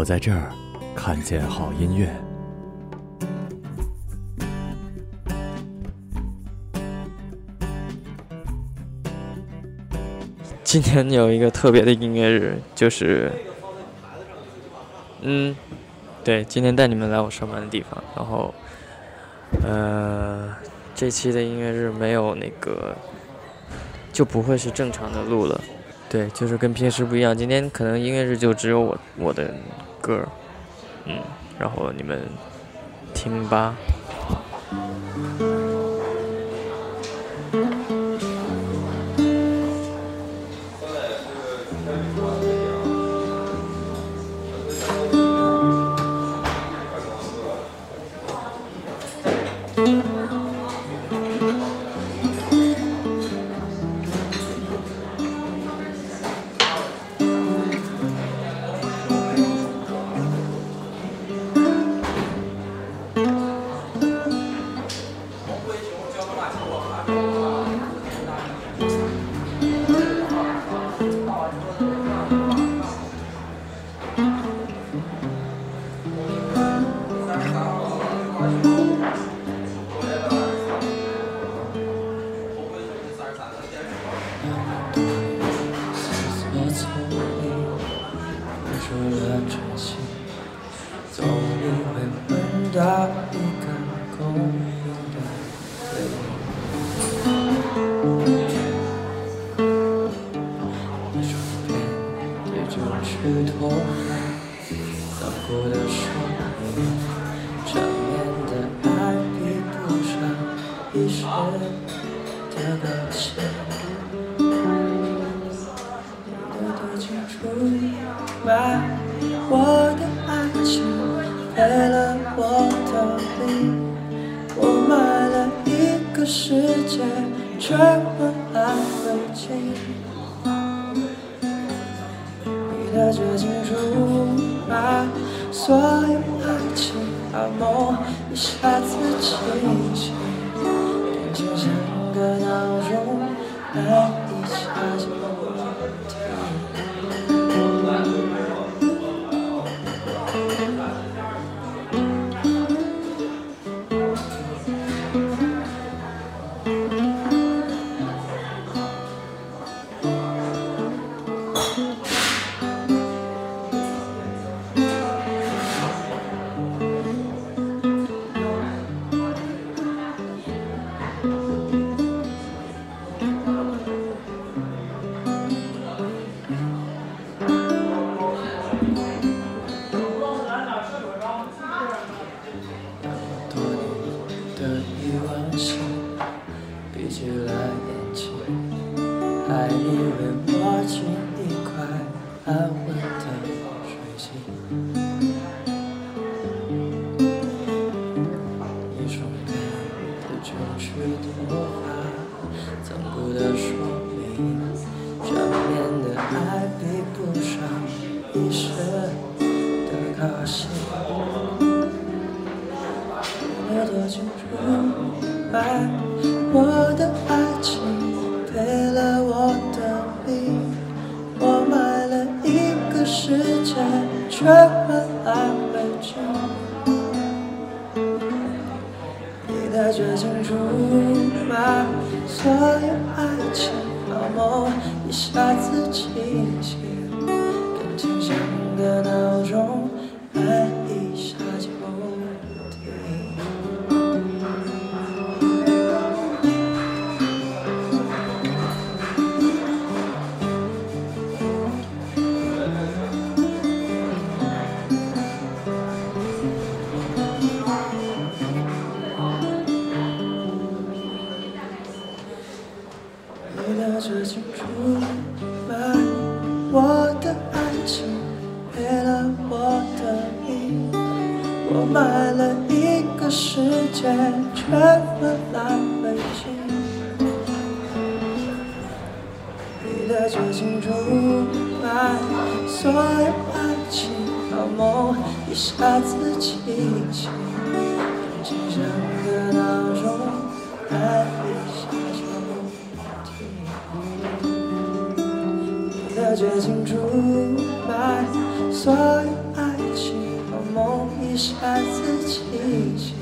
我在这儿看见好音乐。今天有一个特别的音乐日，就是，嗯，对，今天带你们来我上班的地方，然后，呃，这期的音乐日没有那个，就不会是正常的录了，对，就是跟平时不一样，今天可能音乐日就只有我我的歌，嗯，然后你们听吧。爱情好梦一下子清醒，感情像个闹钟，爱一下就还以为握紧一块安稳我的绝情出卖所有爱情好梦，一下子清醒，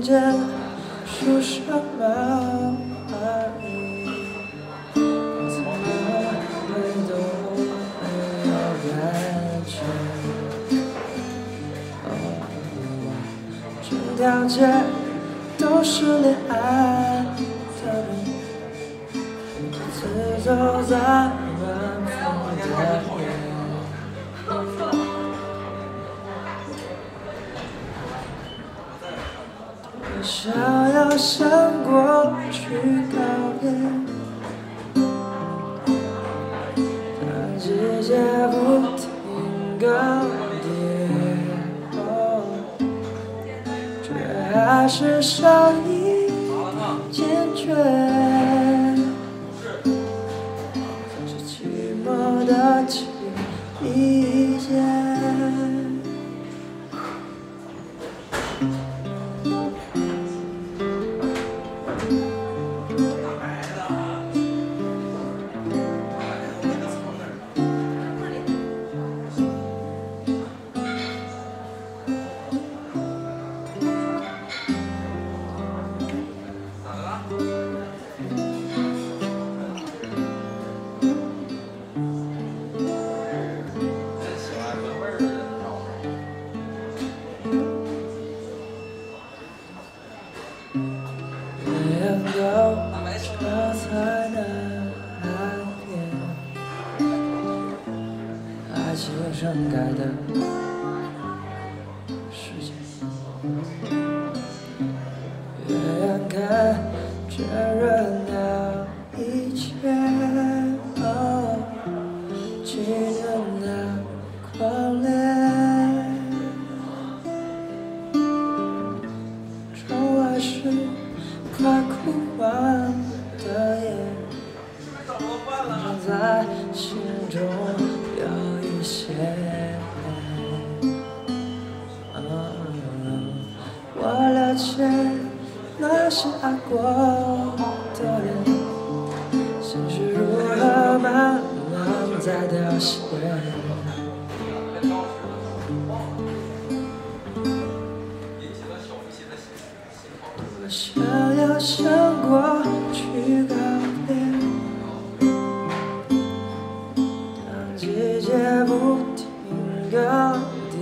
忽然间树上冒花雨，怎么会都没有感觉？整条街都是恋爱的人，独自走在想要向过去告别，当季节不停更迭，哦，却还是少一点坚决。这寂寞的情意着热也不停更迭，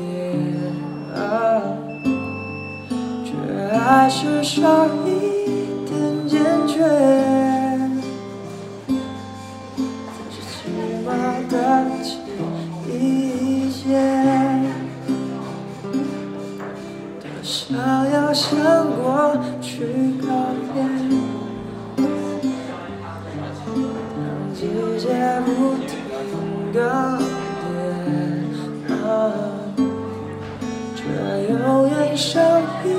却还是少一点坚 så i den gjenkjøn 相遇。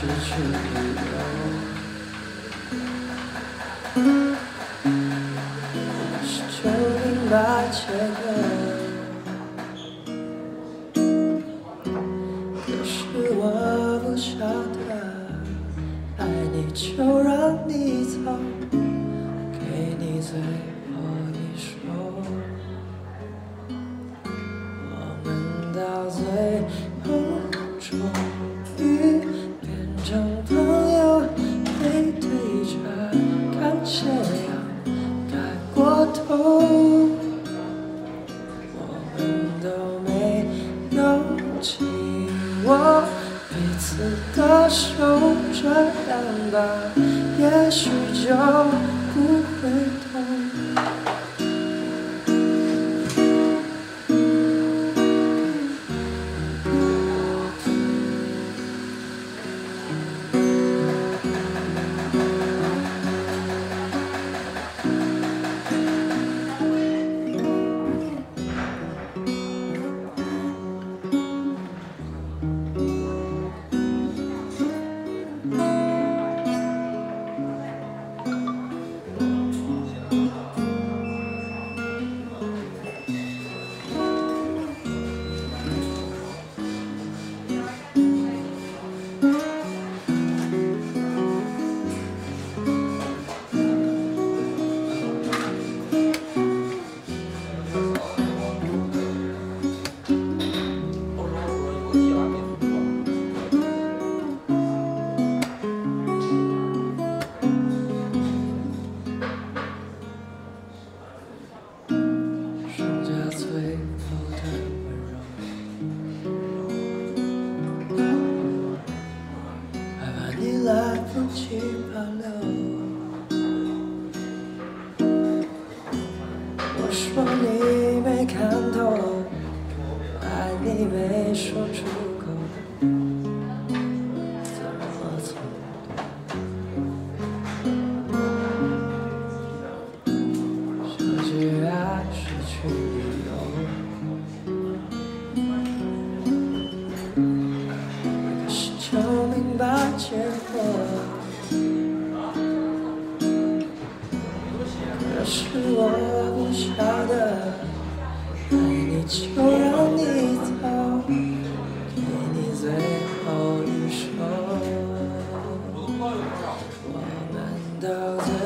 就是去的不回头。我不晓得爱你就让你走给你最后一首。我们都在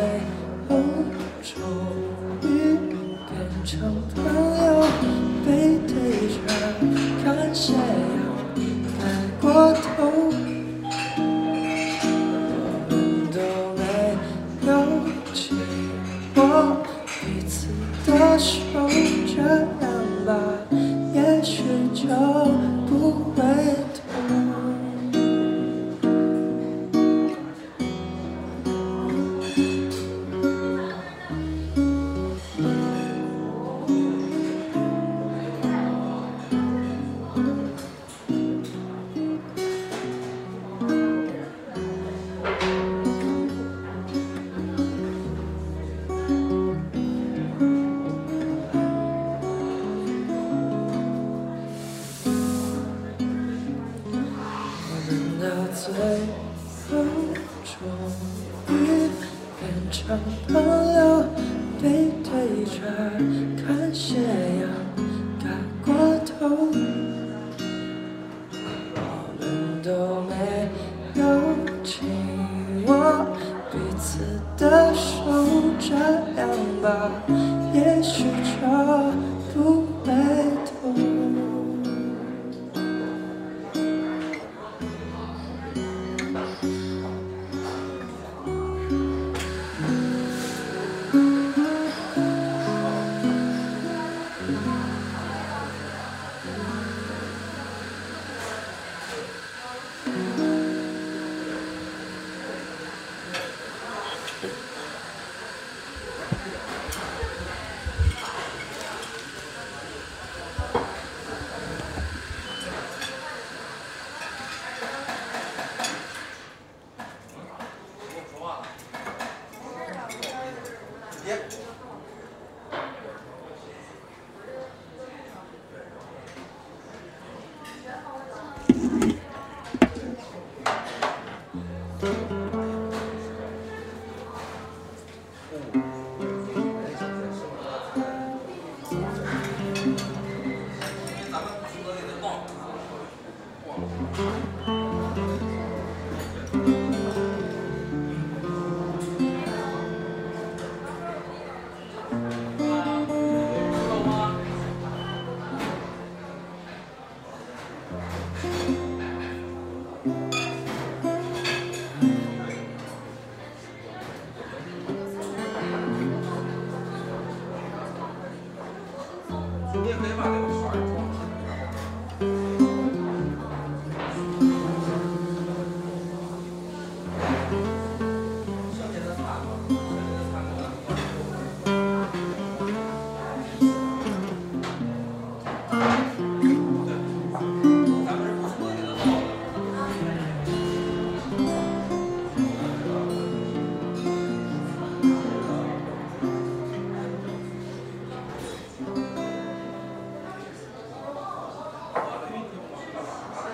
Mm-hmm.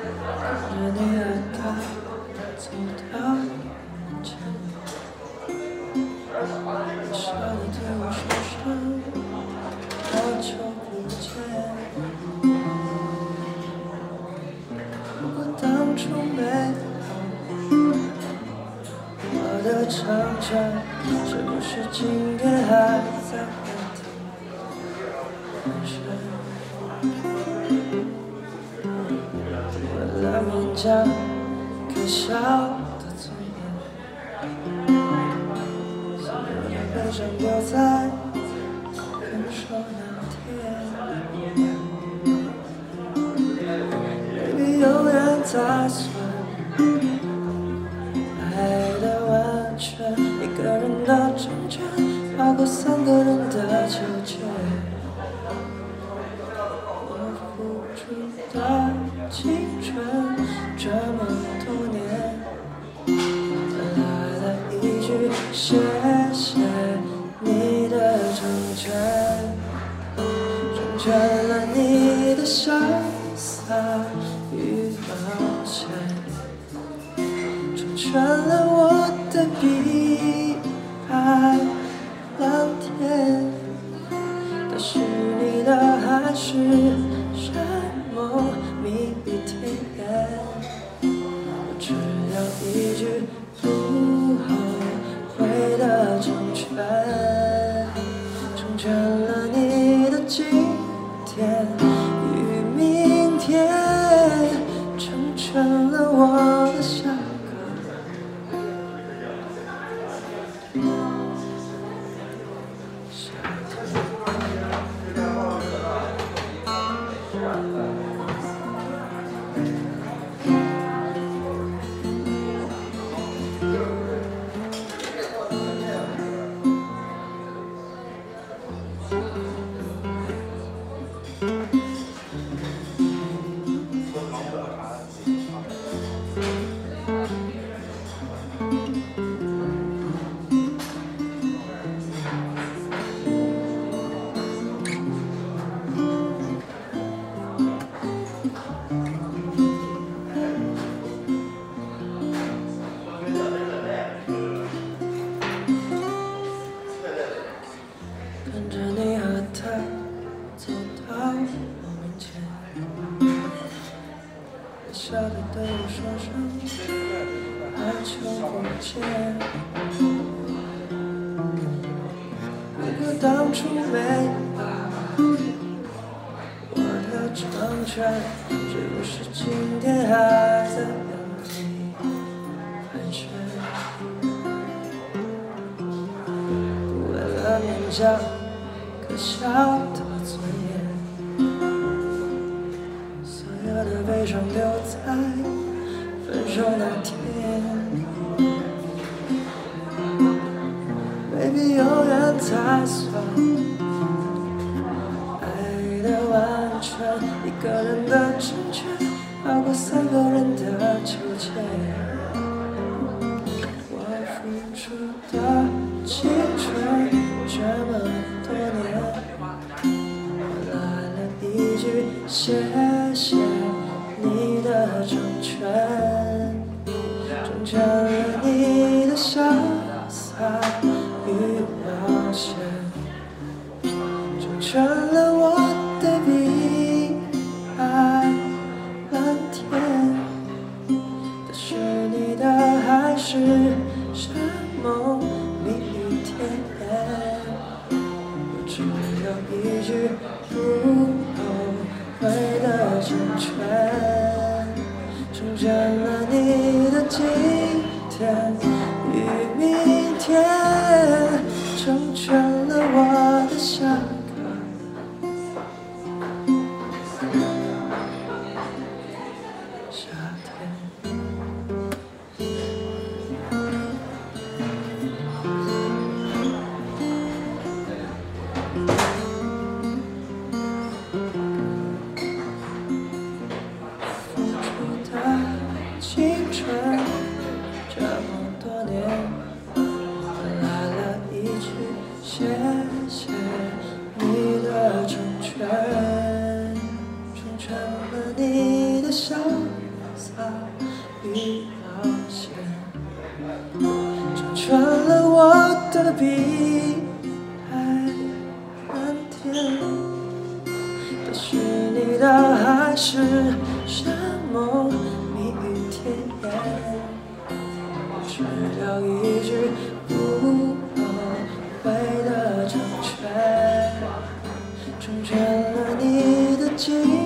看着你，和他走到哪里？你说你对我说什，好久不见。如果当初没有你，我的成长，是不是今天还……了勉强可笑的尊严，所有的悲伤丢在分手那天。Baby，永远打算爱的完全，一个人的成全，好过三个人的纠结。我付出的青春成看着你和他走到我面前，微笑的对我说声好久不见。如果当初没有我的成全，是不是今天还在原地盘旋？为了勉强只要一句不后悔的成全。成全了你的今